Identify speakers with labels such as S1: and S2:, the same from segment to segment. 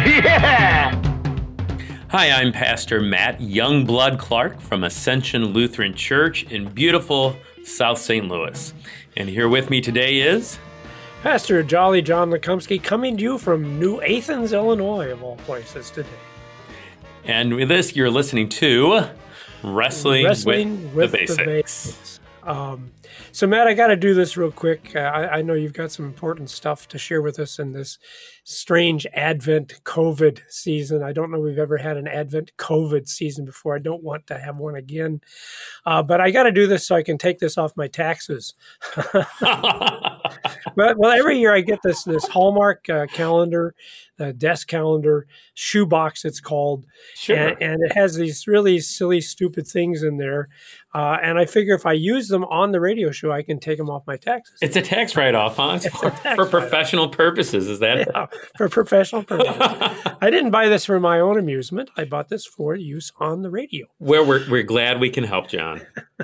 S1: Yeah!
S2: Hi, I'm Pastor Matt Youngblood Clark from Ascension Lutheran Church in beautiful South St. Louis. And here with me today is
S3: Pastor Jolly John Lekumsky coming to you from New Athens, Illinois, of all places today.
S2: And with this, you're listening to Wrestling,
S3: Wrestling
S2: with,
S3: with
S2: the
S3: the
S2: Basics.
S3: Basics. Um, so, Matt, I got to do this real quick. Uh, I, I know you've got some important stuff to share with us in this strange Advent COVID season. I don't know we've ever had an Advent COVID season before. I don't want to have one again. Uh, but I got to do this so I can take this off my taxes. But well, every year I get this this Hallmark uh, calendar, the desk calendar, shoebox it's called,
S2: Sure.
S3: and, and it has these really silly, stupid things in there. Uh, and I figure if I use them on the radio show, I can take them off my taxes.
S2: It's a tax write off, huh? It's for,
S3: tax
S2: for
S3: write-off.
S2: professional purposes. Is that?
S3: Yeah, for professional purposes. I didn't buy this for my own amusement. I bought this for use on the radio.
S2: Well, we're, we're glad we can help, John.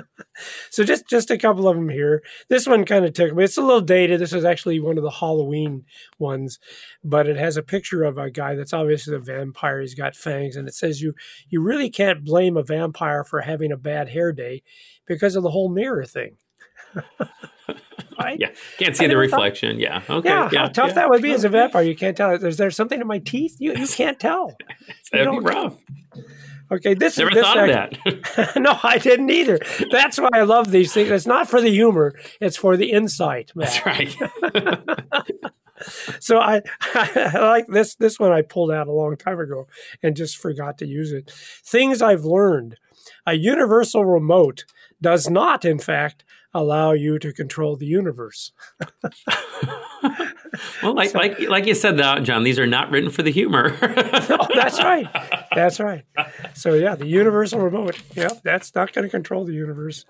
S3: So just just a couple of them here. This one kind of took me. It's a little dated. This is actually one of the Halloween ones, but it has a picture of a guy that's obviously a vampire. He's got fangs, and it says you you really can't blame a vampire for having a bad hair day because of the whole mirror thing. right?
S2: Yeah. Can't see
S3: I
S2: the
S3: never thought-
S2: reflection. Yeah. Okay.
S3: Yeah, how tough
S2: yeah.
S3: that would be as a vampire. You can't tell. Is there something in my teeth? You you can't tell.
S2: That'd be rough.
S3: Okay, this
S2: Never
S3: this
S2: thought of that.
S3: no, I didn't either. That's why I love these things. It's not for the humor; it's for the insight. Matt.
S2: That's right.
S3: So I, I like this. This one I pulled out a long time ago and just forgot to use it. Things I've learned: a universal remote does not, in fact, allow you to control the universe.
S2: Well, like like like you said, though, John, these are not written for the humor.
S3: Oh, that's right. That's right. So yeah, the universal remote. Yeah, that's not going to control the universe.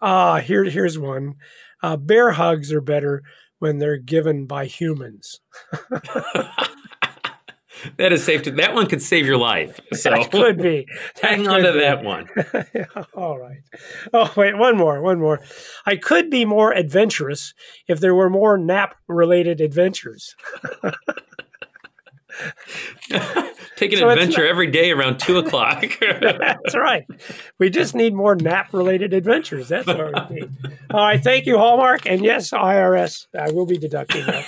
S3: Uh here here's one. Uh, bear hugs are better when they're given by humans.
S2: that is safe. To, that one could save your life. So
S3: That could be. That
S2: hang on to that one.
S3: Yeah, all right. Oh, wait, one more, one more. I could be more adventurous if there were more nap related adventures.
S2: Take an
S3: So
S2: adventure every day around two o'clock.
S3: That's right. We just need more nap related adventures. That's what we need. All right. Thank you, Hallmark. And yes, IRS. I will be deducting that.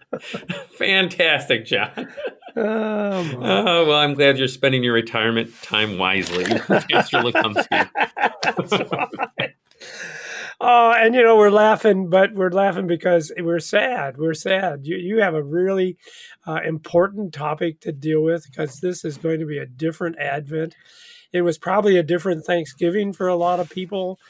S3: From my taxes this year.
S2: Fantastic, John.
S3: Oh.
S2: Oh well, I'm glad you're spending your retirement time wisely, Pastor Lekumsky.
S3: Oh, and you know we're laughing, but we're laughing because we're sad. We're sad. You you have a really uh, important topic to deal with because this is going to be a different Advent. It was probably a different Thanksgiving for a lot of people.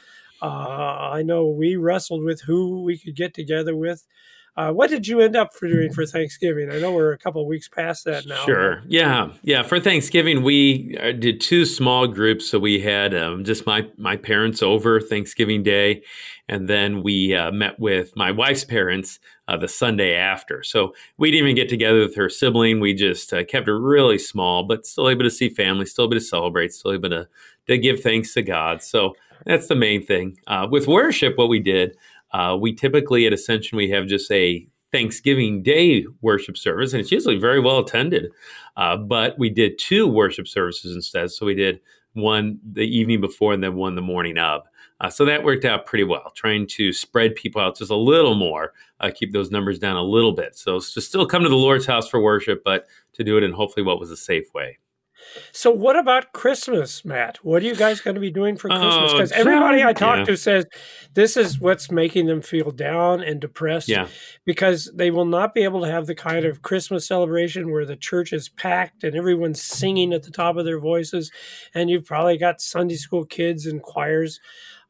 S3: Uh, I know we wrestled with who we could get together with. Uh, what did you end up for doing for Thanksgiving? I know we're a couple of weeks past that now.
S2: Sure. Yeah. Yeah. For Thanksgiving, we uh, did two small groups. So we had um, just my, my parents over Thanksgiving Day. And then we uh, met with my wife's parents uh, the Sunday after. So we didn't even get together with her sibling. We just uh, kept it really small, but still able to see family, still able to celebrate, still able to, to give thanks to God. So that's the main thing. Uh, with worship, what we did, uh, we typically at Ascension, we have just a Thanksgiving Day worship service, and it's usually very well attended. Uh, but we did two worship services instead. So we did one the evening before and then one the morning of. Uh, so that worked out pretty well, trying to spread people out just a little more, uh, keep those numbers down a little bit. So to still come to the Lord's house for worship, but to do it in hopefully what was a safe way.
S3: So, what about Christmas, Matt? What are you guys going to be doing for Christmas?
S2: Oh,
S3: Because everybody I talk
S2: yeah.
S3: to says this is what's making them feel down and depressed.
S2: Yeah.
S3: Because they will not be able to have the kind of Christmas celebration where the church is packed and everyone's singing at the top of their voices, and you've probably got Sunday school kids and choirs.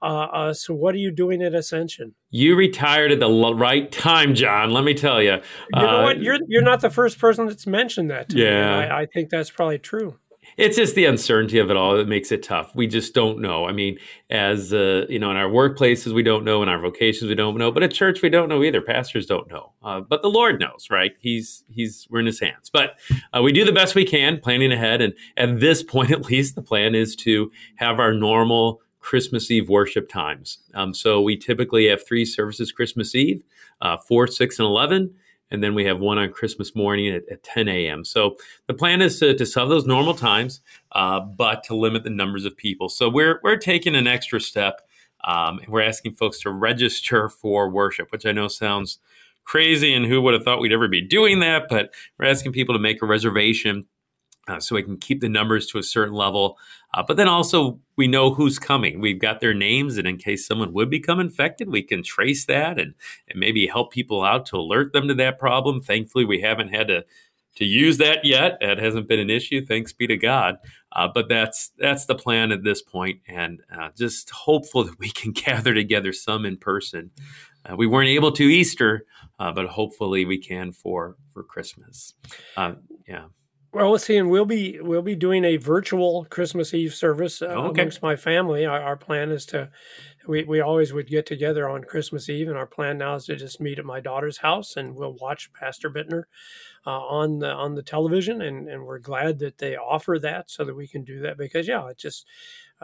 S3: Uh, uh, so, what are you doing at Ascension?
S2: You retired at the l- right time, John. Let me tell you.
S3: You know
S2: Uh,
S3: what? You're you're not the first person that's mentioned that. To me,
S2: Yeah.
S3: I, I think that's probably true.
S2: It's just the uncertainty of it all that makes it tough. We just don't know. I mean, as uh, you know, in our workplaces, we don't know. In our vocations, we don't know. But at church, we don't know either. Pastors don't know. Uh, but the Lord knows, right? He's he's we're in His hands. But uh, we do the best we can, planning ahead. And at this point, at least, the plan is to have our normal Christmas Eve worship times. Um, so we typically have three services Christmas Eve, uh, four, six, and eleven and then we have one on Christmas morning at, at 10 a.m. So the plan is to, to sell those normal times, uh, but to limit the numbers of people. So we're we're taking an extra step. Um, and we're asking folks to register for worship, which I know sounds crazy, and who would have thought we'd ever be doing that? But we're asking people to make a reservation uh, so we can keep the numbers to a certain level. Uh, but then also, we know who's coming. We've got their names, and in case someone would become infected, we can trace that and, and maybe help people out to alert them to that problem. Thankfully, we haven't had to to use that yet. That hasn't been an issue. Thanks be to God. Uh, but that's that's the plan at this point, and uh, just hopeful that we can gather together some in person. Uh, we weren't able to Easter, uh, but hopefully we can for for Christmas. Yeah.
S3: Well, let's see, and we'll be we'll be doing a virtual Christmas Eve service uh,
S2: Okay.
S3: amongst my family. Our, our plan is to we we always would get together on Christmas Eve, and our plan now is to just meet at my daughter's house, and we'll watch Pastor Bittner uh, on the on the television, and and we're glad that they offer that so that we can do that because yeah, it just.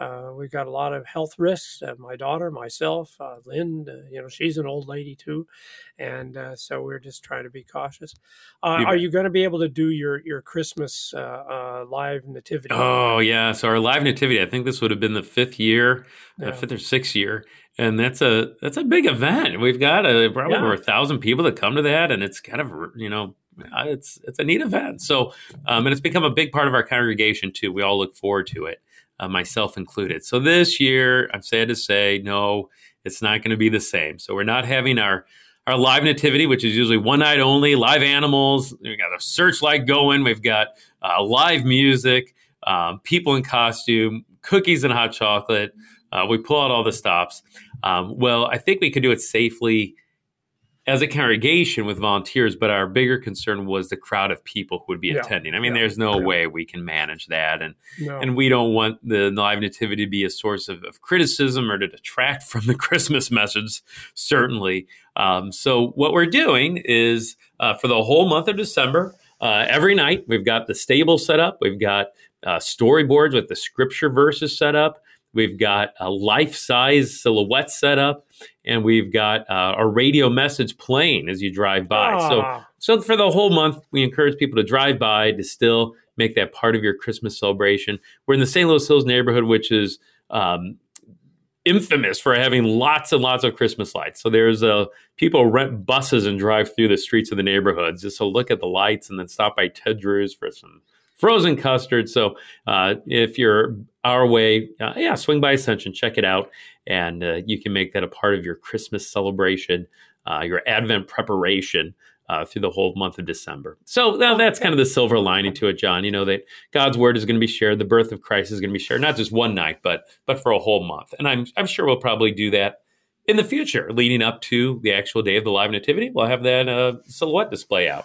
S3: Uh, we've got a lot of health risks. Uh, my daughter, myself, uh, Lynn, uh, you know, she's an old lady too, and uh, so we're just trying to be cautious. Uh,
S2: You
S3: are you going to be able to do your your Christmas uh, uh, live nativity?
S2: Oh yeah, so our live nativity. I think this would have been the fifth year,
S3: Yeah.
S2: uh, fifth or sixth year, and that's a that's a big event. We've got a, probably
S3: Yeah.
S2: over a thousand people that come to that, and it's kind of you know it's it's a neat event. So um, and it's become a big part of our congregation too. We all look forward to it, uh, myself included. So this year, I'm sad to say, no, it's not going to be the same. So we're not having our our live nativity, which is usually one night only, live animals. We got a searchlight going. We've got uh, live music, um, people in costume, cookies and hot chocolate. Uh, we pull out all the stops. Um, well, I think we could do it safely as a congregation with volunteers, but our bigger concern was the crowd of people who would be
S3: Yeah.
S2: attending. I mean,
S3: Yeah.
S2: there's no
S3: Yeah.
S2: way we can manage that, and
S3: No.
S2: and we don't want the live nativity to be a source of, of criticism or to detract from the Christmas message, certainly. Um, so, what we're doing is uh, for the whole month of December, uh, every night we've got the stable set up, we've got uh, storyboards with the scripture verses set up, we've got a life size silhouette set up, and we've got uh, a radio message playing as you drive by. So,
S3: Ah,
S2: so for the whole month, we encourage people to drive by to still make that part of your Christmas celebration. We're in the St. Louis Hills neighborhood, which is um, infamous for having lots and lots of Christmas lights. So there's uh, people rent buses and drive through the streets of the neighborhoods just to look at the lights and then stop by Ted Drewes for some frozen custard. So uh, if you're our way, uh, yeah, swing by Ascension, check it out, and uh, you can make that a part of your Christmas celebration, uh, your Advent preparation. Uh, through the whole month of December. So now that's kind of the silver lining to it, John. You know that God's word is going to be shared, the birth of Christ is going to be shared, not just one night, but but for a whole month. And I'm I'm sure we'll probably do that in the future, leading up to the actual day of the live nativity. We'll have that uh, silhouette display out.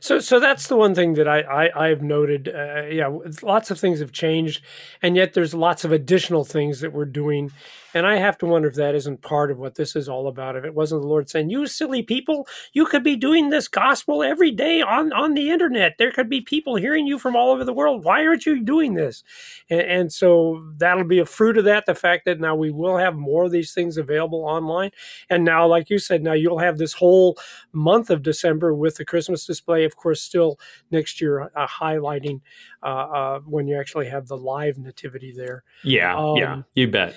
S3: So, so that's the one thing that I, I I've noted. Uh, yeah, lots of things have changed, and yet there's lots of additional things that we're doing. And I have to wonder if that isn't part of what this is all about. If it wasn't the Lord saying, "You silly people, you could be doing this gospel every day on on the internet. There could be people hearing you from all over the world. Why aren't you doing this?" And, and so that'll be a fruit of that. The fact that now we will have more of these things available online, and now, like you said, now you'll have this whole month of December with the Christmas display. Of course, still next year uh, highlighting uh, uh, when you actually have the live nativity there.
S2: Yeah,
S3: Um,
S2: yeah, you bet.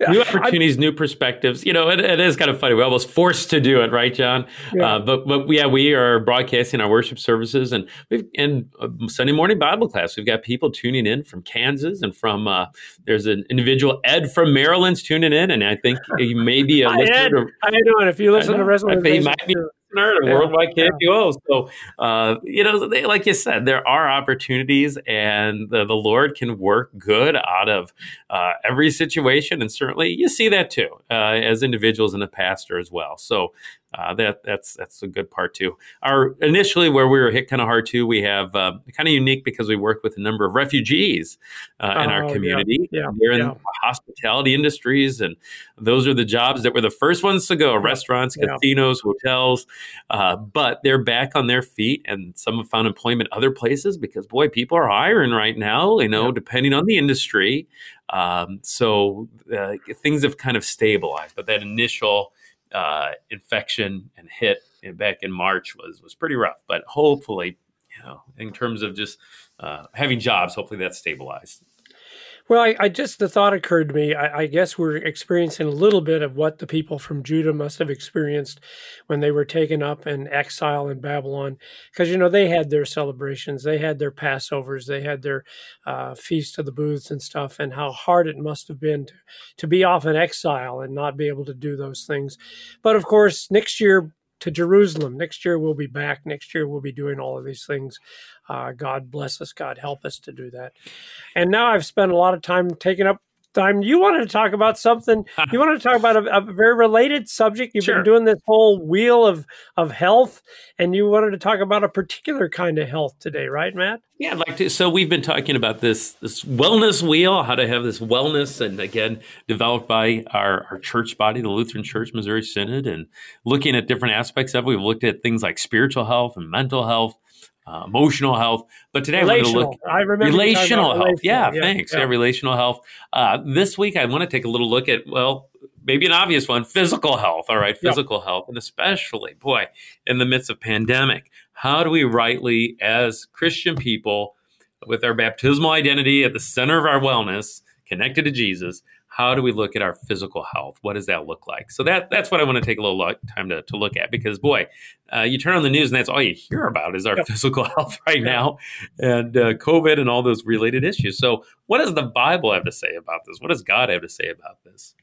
S2: New opportunities, new perspectives. You know, it, it is kind of funny. We're almost forced to do it, right, John?
S3: Yeah.
S2: Uh, but but yeah, we are broadcasting our worship services, and we've and uh, Sunday morning Bible class. We've got people tuning in from Kansas and from. Uh, there's an individual Ed from Maryland's tuning in, and I think he may be a listener.
S3: Ed.
S2: to-
S3: How you doing? If you listen
S2: I
S3: to. Wrestling,
S2: I he might be. Listener to
S3: Yeah,
S2: Worldwide
S3: yeah.
S2: KFUO. So, uh, you know, they, like you said, there are opportunities, and the, the Lord can work good out of uh, every situation, and certainly you see that too uh, as individuals and a pastor as well. So. Uh, that that's that's a good part too. Our initially where we were hit kind of hard too. We have uh, kind of unique because we work with a number of refugees uh, in
S3: Oh,
S2: our community.
S3: yeah,
S2: in
S3: yeah.
S2: Hospitality industries, and those are the jobs that were the first ones to go: restaurants,
S3: yeah.
S2: casinos, hotels. Uh, but they're back on their feet, and some have found employment other places because boy, people are hiring right now. You know,
S3: Yeah.
S2: depending on the industry. Um, so uh, things have kind of stabilized, but that initial uh, infection and hit back in March was was pretty rough. But hopefully, you know, in terms of just uh, having jobs, hopefully that's stabilized.
S3: Well, I, I just the thought occurred to me. I, I guess we're experiencing a little bit of what the people from Judah must have experienced when they were taken up in exile in Babylon, because you know they had their celebrations, they had their Passovers, they had their uh, feast of the booths and stuff, and how hard it must have been to to be off in exile and not be able to do those things. But of course, next year to Jerusalem. Next year we'll be back. Next year we'll be doing all of these things. Uh, God bless us. God help us to do that. And now I've spent a lot of time taking up time. You wanted to talk about something. You wanted to talk about a, a very related subject. You've
S2: Sure.
S3: been doing this whole wheel of of health, and you wanted to talk about a particular kind of health today, right, Matt?
S2: Yeah, I'd like to. So we've been talking about this this wellness wheel, how to have this wellness, and again, developed by our, our church body, the Lutheran Church Missouri Synod, and looking at different aspects of it. We've looked at things like spiritual health and mental health, uh, emotional health. But today I want to
S3: Relational.
S2: look
S3: I remember
S2: relational health. Yeah,
S3: relational.
S2: thanks. Yeah. relational health. Uh, this week, I want to take a little look at well, maybe an obvious one: physical health. All right,
S3: Yeah.
S2: physical health, and especially, boy, in the midst of pandemic, how do we rightly, as Christian people, with our baptismal identity at the center of our wellness, connected to Jesus, how do we look at our physical health? What does that look like? So that that's what I want to take a little look, time to, to look at because boy, uh, you turn on the news and that's all you hear about is our
S3: Yep.
S2: physical health right
S3: Yeah.
S2: now, and uh, COVID and all those related issues. So what does the Bible have to say about this? What does God have to say about this?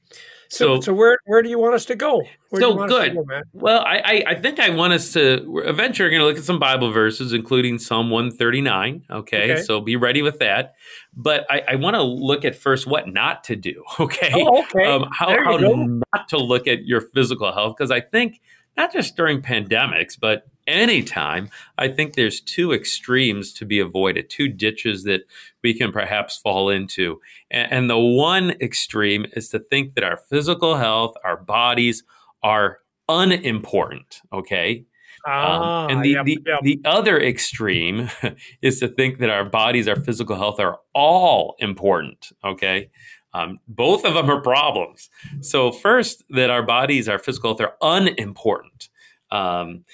S3: So,
S2: So-
S3: so where where do you want us to go? Where
S2: So
S3: you want us to
S2: good.
S3: go?
S2: Well, I, I, I think I want us to we're eventually going to look at some Bible verses, including Psalm 139. Okay,
S3: Okay.
S2: so be ready with that. But I, I want to look at first what not to do. Okay,
S3: Oh, okay.
S2: um, how, how
S3: go.
S2: not to look at your physical health because I think not just during pandemics, but anytime, I think there's two extremes to be avoided, two ditches that we can perhaps fall into. And, and the one extreme is to think that our physical health, our bodies are unimportant. Okay.
S3: Ah,
S2: Um, and the,
S3: yep,
S2: the,
S3: yep.
S2: the other extreme is to think that our bodies, our physical health are all important. Okay. Um, both of them are problems. So, first, that our bodies, our physical health are unimportant. Um,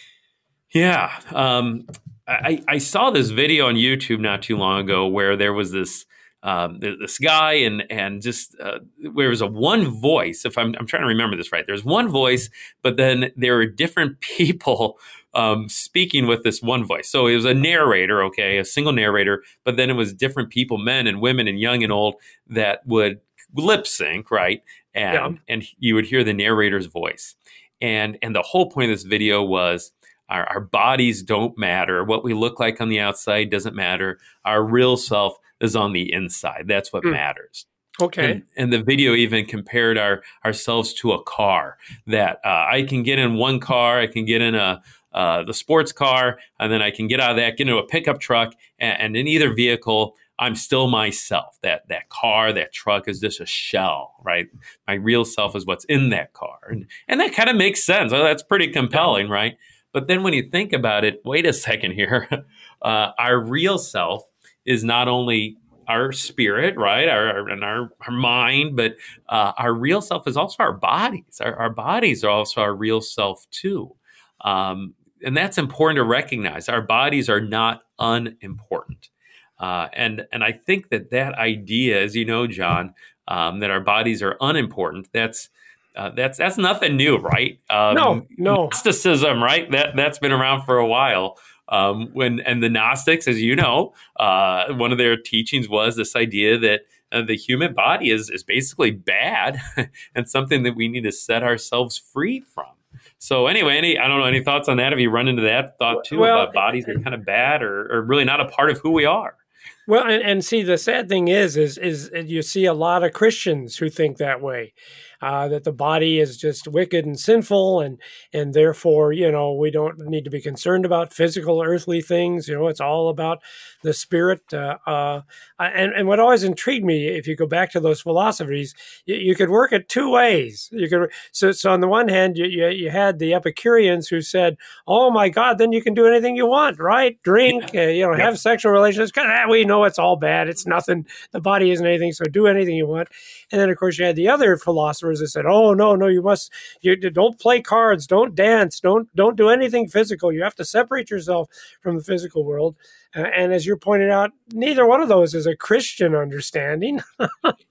S2: yeah. Um, I, I saw this video on YouTube not too long ago where there was this. Um, this guy and and just uh, there was a one voice. If I'm I'm trying to remember this right, there's one voice, but then there were different people um, speaking with this one voice. So it was a narrator, okay, a single narrator, but then it was different people, men and women and young and old, that would lip sync, right? And
S3: Yeah.
S2: and you would hear the narrator's voice. And and the whole point of this video was our, our bodies don't matter. What we look like on the outside doesn't matter. Our real self is on the inside. That's what
S3: Hmm.
S2: matters.
S3: okay.
S2: And, and the video even compared our ourselves to a car. That uh, I can get in one car, I can get in a uh, the sports car, and then I can get out of that, get into a pickup truck, and, and in either vehicle, I'm still myself. That that car, that truck is just a shell, right? My real self is what's in that car, and and that kind of makes sense. That's pretty compelling, right? But then when you think about it, wait a second here. Uh, our real self is not only our spirit, right, our, our- and our, our mind, but uh, our real self is also our bodies. Our, our bodies are also our real self too, um, and that's important to recognize. Our bodies are not unimportant, uh, and and I think that that idea, as you know, John, um, that our bodies are unimportant. That's uh, that's that's nothing new, right? Um,
S3: No, no.
S2: Gnosticism, right? That that's been around for a while. Um, when and the Gnostics, as you know, uh, one of their teachings was this idea that uh, the human body is is basically bad and something that we need to set ourselves free from. So anyway, any I don't know any thoughts on that? Have you run into that thought too
S3: Well,
S2: about bodies are kind of bad or, or really not a part of who we are?
S3: Well, and, and see, the sad thing is, is, is you see a lot of Christians who think that way, uh, that the body is just wicked and sinful, and and therefore, you know, we don't need to be concerned about physical, earthly things. You know, it's all about the spirit. Uh, uh, and and what always intrigued me, if you go back to those philosophies, you, you could work it two ways. You could so so on the one hand, you, you you had the Epicureans who said, "Oh my God, then you can do anything you want, right? Drink, uh, you know,
S2: Yeah.
S3: have sexual relations. we know it's all bad. It's nothing. The body isn't anything. So do anything you want." And then, of course, you had the other philosophers that said, "Oh no, no, you must. You don't play cards. Don't dance. Don't don't do anything physical. You have to separate yourself from the physical world." Uh, and as you're pointing out, neither one of those is a Christian understanding.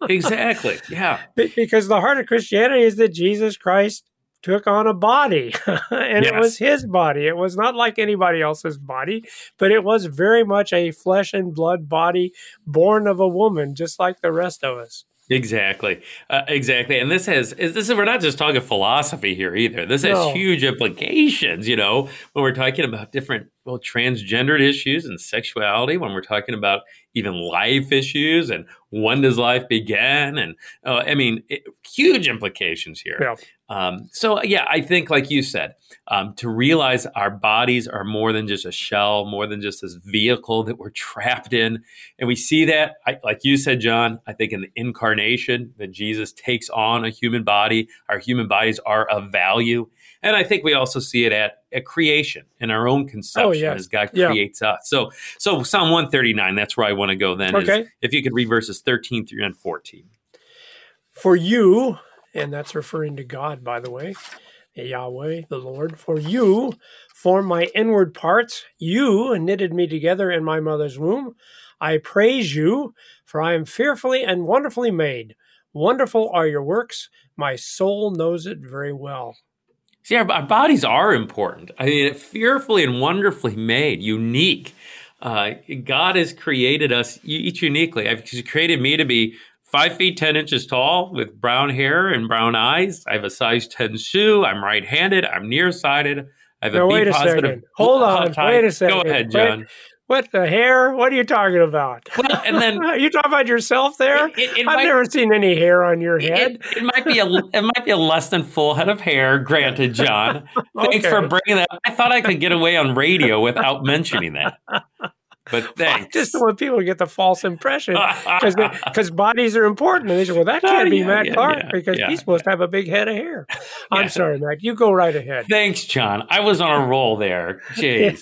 S2: Exactly. Yeah.
S3: Be- because the heart of Christianity is that Jesus Christ took on a body and it was his body. It was not like anybody else's body, but it was very much a flesh and blood body born of a woman, just like the rest of us.
S2: Exactly, uh, exactly, and this has is this is we're not just talking philosophy here either. This has
S3: No.
S2: huge implications, you know, when we're talking about different well transgendered issues and sexuality. When we're talking about even life issues and when does life begin, and uh, I mean, it, huge implications here.
S3: Yeah.
S2: Um, so yeah, I think like you said, um, to realize our bodies are more than just a shell, more than just this vehicle that we're trapped in, and we see that, I, like you said, John, I think in the incarnation that Jesus takes on a human body, our human bodies are of value. And I think we also see it at, at creation in our own conception
S3: Oh,
S2: as God
S3: Yeah.
S2: creates us. So, so Psalm 139, that's where I want to go then. is
S3: Okay.
S2: if you could read verses 13 through and 14.
S3: For you, and that's referring to God, by the way, Yahweh, the Lord, for you form my inward parts. You knitted me together in my mother's womb. I praise you, for I am fearfully and wonderfully made. Wonderful are your works. My soul knows it very well.
S2: See, our, our bodies are important. I mean, fearfully and wonderfully made, unique. Uh, God has created us each uniquely. I've, He's created me to be five feet ten inches tall with brown hair and brown eyes. I have a size ten shoe. I'm right-handed. I'm nearsighted. I have
S3: Now,
S2: a B
S3: wait a
S2: positive.
S3: second. Hold on. Wait a second.
S2: Go ahead,
S3: Wait. What the hair? What are you talking about?
S2: Well, and then
S3: Are you talking about yourself there?
S2: It- it- it
S3: I've
S2: might-
S3: never seen any hair on your head.
S2: It, it might be a it might be a less than full head of hair. Granted, John. Thanks for bringing that. I thought I could get away on radio without mentioning that. But
S3: I just don't want people to get the false impression because bodies are important. And they say, well, that
S2: Oh,
S3: can't be
S2: yeah,
S3: Matt
S2: yeah,
S3: Clark
S2: yeah,
S3: because he's supposed to have a big head of hair. I'm sorry, Matt. You go right ahead.
S2: Thanks, John. I was on a roll there. Jeez.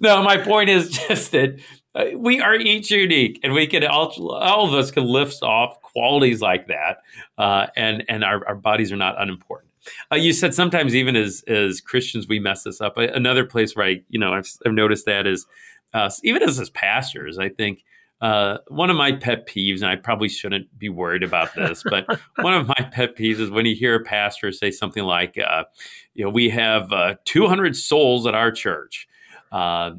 S2: no, my point is just that uh, we are each unique, and we can all, all of us can lift off qualities like that, uh, and and our, our bodies are not unimportant. Uh, you said sometimes even as as Christians we mess this up. Another place where I you know I've, I've noticed that is uh, even as as pastors, I think. Uh, one of my pet peeves, and I probably shouldn't be worried about this, but one of my pet peeves is when you hear a pastor say something like, uh, you know, we have uh, 200 souls at our church. Uh,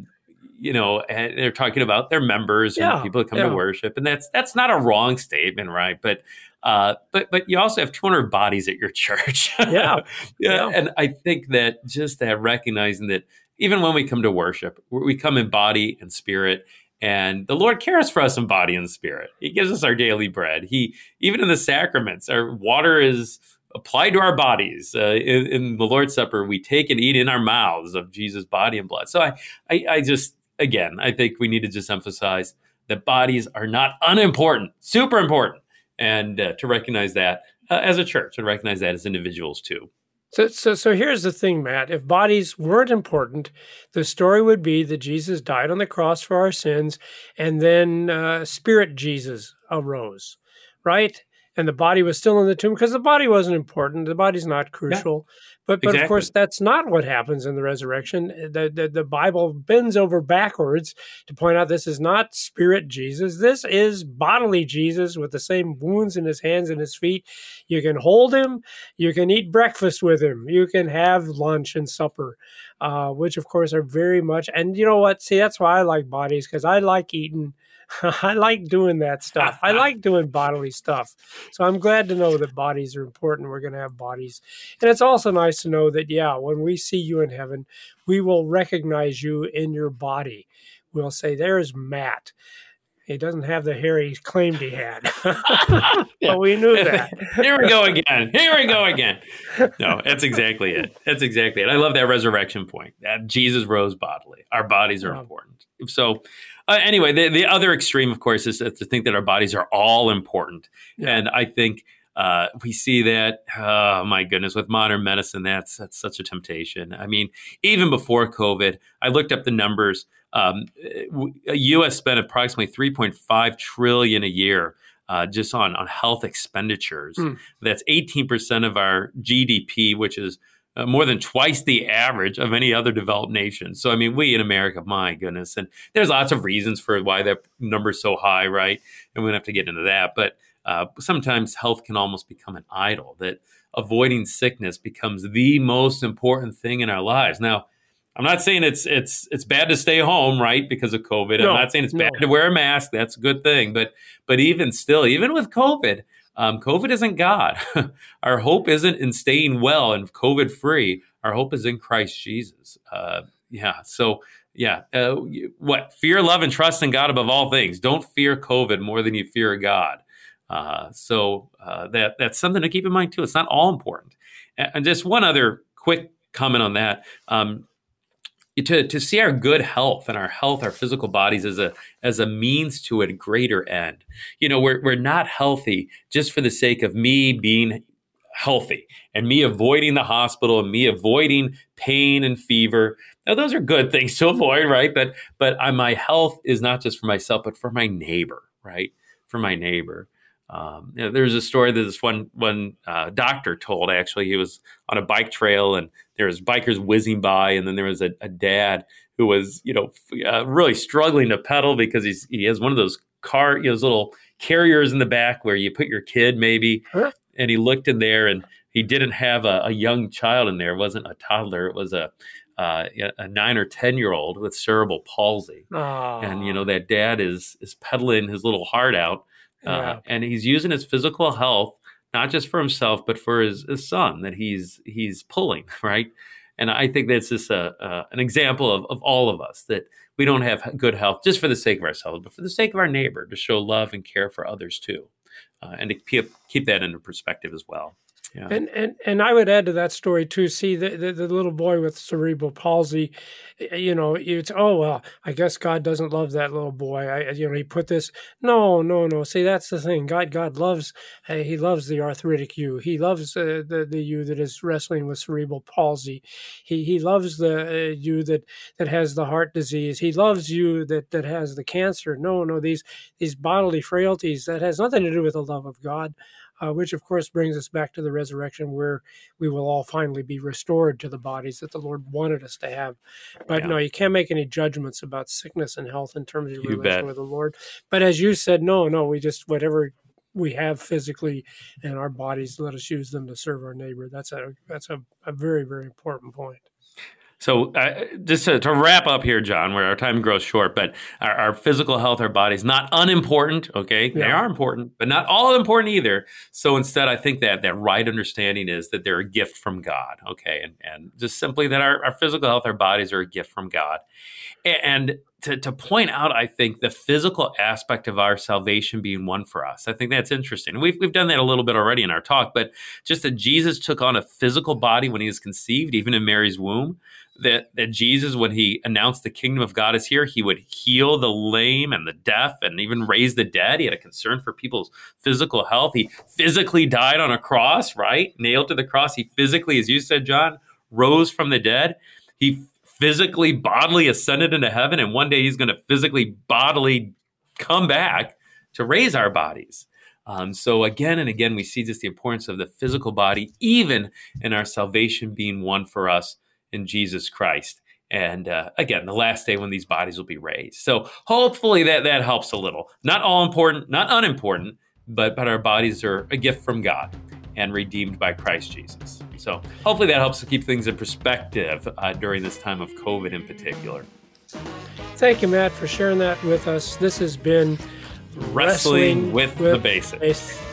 S2: you know, and they're talking about their members and
S3: Yeah,
S2: people that come
S3: yeah.
S2: to worship, and that's that's not a wrong statement, right? But uh, but but you also have 200 bodies at your church.
S3: Yeah,
S2: yeah, and I think that just that recognizing that even when we come to worship, we we come in body and spirit. And the Lord cares for us in body and spirit. He gives us our daily bread. He even in the sacraments, our water is applied to our bodies. Uh, in, in the Lord's Supper, we take and eat in our mouths of Jesus' body and blood. So I, I, I just again, I think we need to just emphasize that bodies are not unimportant, super important, and uh, to recognize that uh, as a church and recognize that as individuals too.
S3: So, so, so here's the thing, Matt. If bodies weren't important, the story would be that Jesus died on the cross for our sins, and then uh, Spirit Jesus arose, right? And the body was still in the tomb because the body wasn't important. The body's not crucial. But but
S2: Exactly.
S3: of course that's not what happens in the resurrection. The, the the Bible bends over backwards to point out this is not spirit Jesus. This is bodily Jesus with the same wounds in his hands and his feet. You can hold him. You can eat breakfast with him. You can have lunch and supper, uh, which of course are very much. And you know what? See, that's why I like bodies because I like eating. I like doing that stuff. I like doing bodily stuff. So I'm glad to know that bodies are important. We're going to have bodies. And it's also nice to know that, yeah, when we see you in heaven, we will recognize you in your body. We'll say, there's Matt. He doesn't have the hair he claimed he had. but we knew that.
S2: Here we go again. Here we go again. No, that's exactly it. That's exactly it. I love that resurrection point. That Jesus rose bodily. Our bodies are important. So, uh, anyway, the, the other extreme, of course, is to think that our bodies are all important.
S3: Yeah.
S2: And I think uh, we see that. Oh my goodness, with modern medicine, that's that's such a temptation. I mean, even before COVID, I looked up the numbers. Um, U.S. spent approximately 3.5 trillion a year uh, just on on health expenditures.
S3: Hmm.
S2: That's 18 percent of our GDP, which is uh, more than twice the average of any other developed nation. So, I mean, we in America, my goodness, and there's lots of reasons for why that number's so high, right? And we don't have to get into that, but uh, sometimes health can almost become an idol. That avoiding sickness becomes the most important thing in our lives. Now, I'm not saying it's it's it's bad to stay home, right, because of COVID.
S3: No,
S2: I'm not saying it's
S3: no.
S2: bad to wear a mask. That's a good thing, but but even still, even with COVID, um, COVID isn't God. Our hope isn't in staying well and COVID free. Our hope is in Christ Jesus. Uh, yeah. So yeah, uh, what fear, love, and trust in God above all things. Don't fear COVID more than you fear God. Uh, so uh, that that's something to keep in mind too. It's not all important. And, and just one other quick comment on that. Um, to, to see our good health and our health, our physical bodies as a as a means to a greater end. You know, we're we're not healthy just for the sake of me being healthy and me avoiding the hospital and me avoiding pain and fever. Now those are good things to avoid, right? But but uh, my health is not just for myself, but for my neighbor, right? For my neighbor. Um, you know, there's a story that this one one uh, doctor told. Actually, he was on a bike trail and there was bikers whizzing by, and then there was a, a dad who was, you know, f- uh, really struggling to pedal because he's he has one of those car, you know, those little carriers in the back where you put your kid maybe,
S3: Huh?
S2: and he looked in there and he didn't have a, a young child in there. It wasn't a toddler. It was a uh, a nine or ten year old with cerebral palsy,
S3: Ah,
S2: and you know that dad is is pedaling his little heart out uh,
S3: Yeah.
S2: and he's using his physical health not just for himself but for his, his son that he's he's pulling right? And i think that's just a, uh, an example of, of all of us that we don't have good health just for the sake of ourselves but for the sake of our neighbor to show love and care for others too uh, and to keep, keep that into perspective as well yeah
S3: And, and and I would add to that story too. See the, the, the little boy with cerebral palsy, you know, it's oh well, I guess God doesn't love that little boy. I you know he put this. No, no, no. See that's the thing. God God loves he loves the arthritic you. He loves uh, the the you that is wrestling with cerebral palsy. He he loves the uh, you that that has the heart disease. He loves you that that has the cancer. No, no. These these bodily frailties that has nothing to do with the love of God uh, which of course brings us back to the resurrection where we will all finally be restored to the bodies that the Lord wanted us to have. But
S2: Yeah.
S3: no, you can't make any judgments about sickness and health in terms of your
S2: You
S3: relation
S2: bet.
S3: with the Lord. But as you said, no, no, we just, whatever we have physically in our bodies, let us use them to serve our neighbor. That's a, that's a, a very, very important point.
S2: So, uh, just to, to wrap up here, John, where our time grows short, but our, our physical health, our bodies, not unimportant. Okay, they are important, but not all important either. So instead, I think that that right understanding is that they're a gift from God. Okay, and and just simply that our, our physical health, our bodies are a gift from God, and to, to point out, I think the physical aspect of our salvation being one for us. I think that's interesting. We've we've done that a little bit already in our talk, but just that Jesus took on a physical body when he was conceived, even in Mary's womb that that Jesus, when he announced the kingdom of God is here, he would heal the lame and the deaf and even raise the dead. He had a concern for people's physical health. He physically died on a cross, right? Nailed to the cross. He physically, as you said, John, rose from the dead. He physically, bodily ascended into heaven, and one day he's going to physically, bodily come back to raise our bodies. Um, so again and again, we see just the importance of the physical body, even in our salvation being won for us in Jesus Christ. And uh, again, the last day when these bodies will be raised. So hopefully that that helps a little. Not all important, not unimportant, but but our bodies are a gift from God and redeemed by Christ Jesus. So hopefully that helps to keep things in perspective uh, during this time of COVID in particular.
S3: Thank you, Matt, for sharing that with us. This has been
S2: Wrestling, with, with, the basics. basics.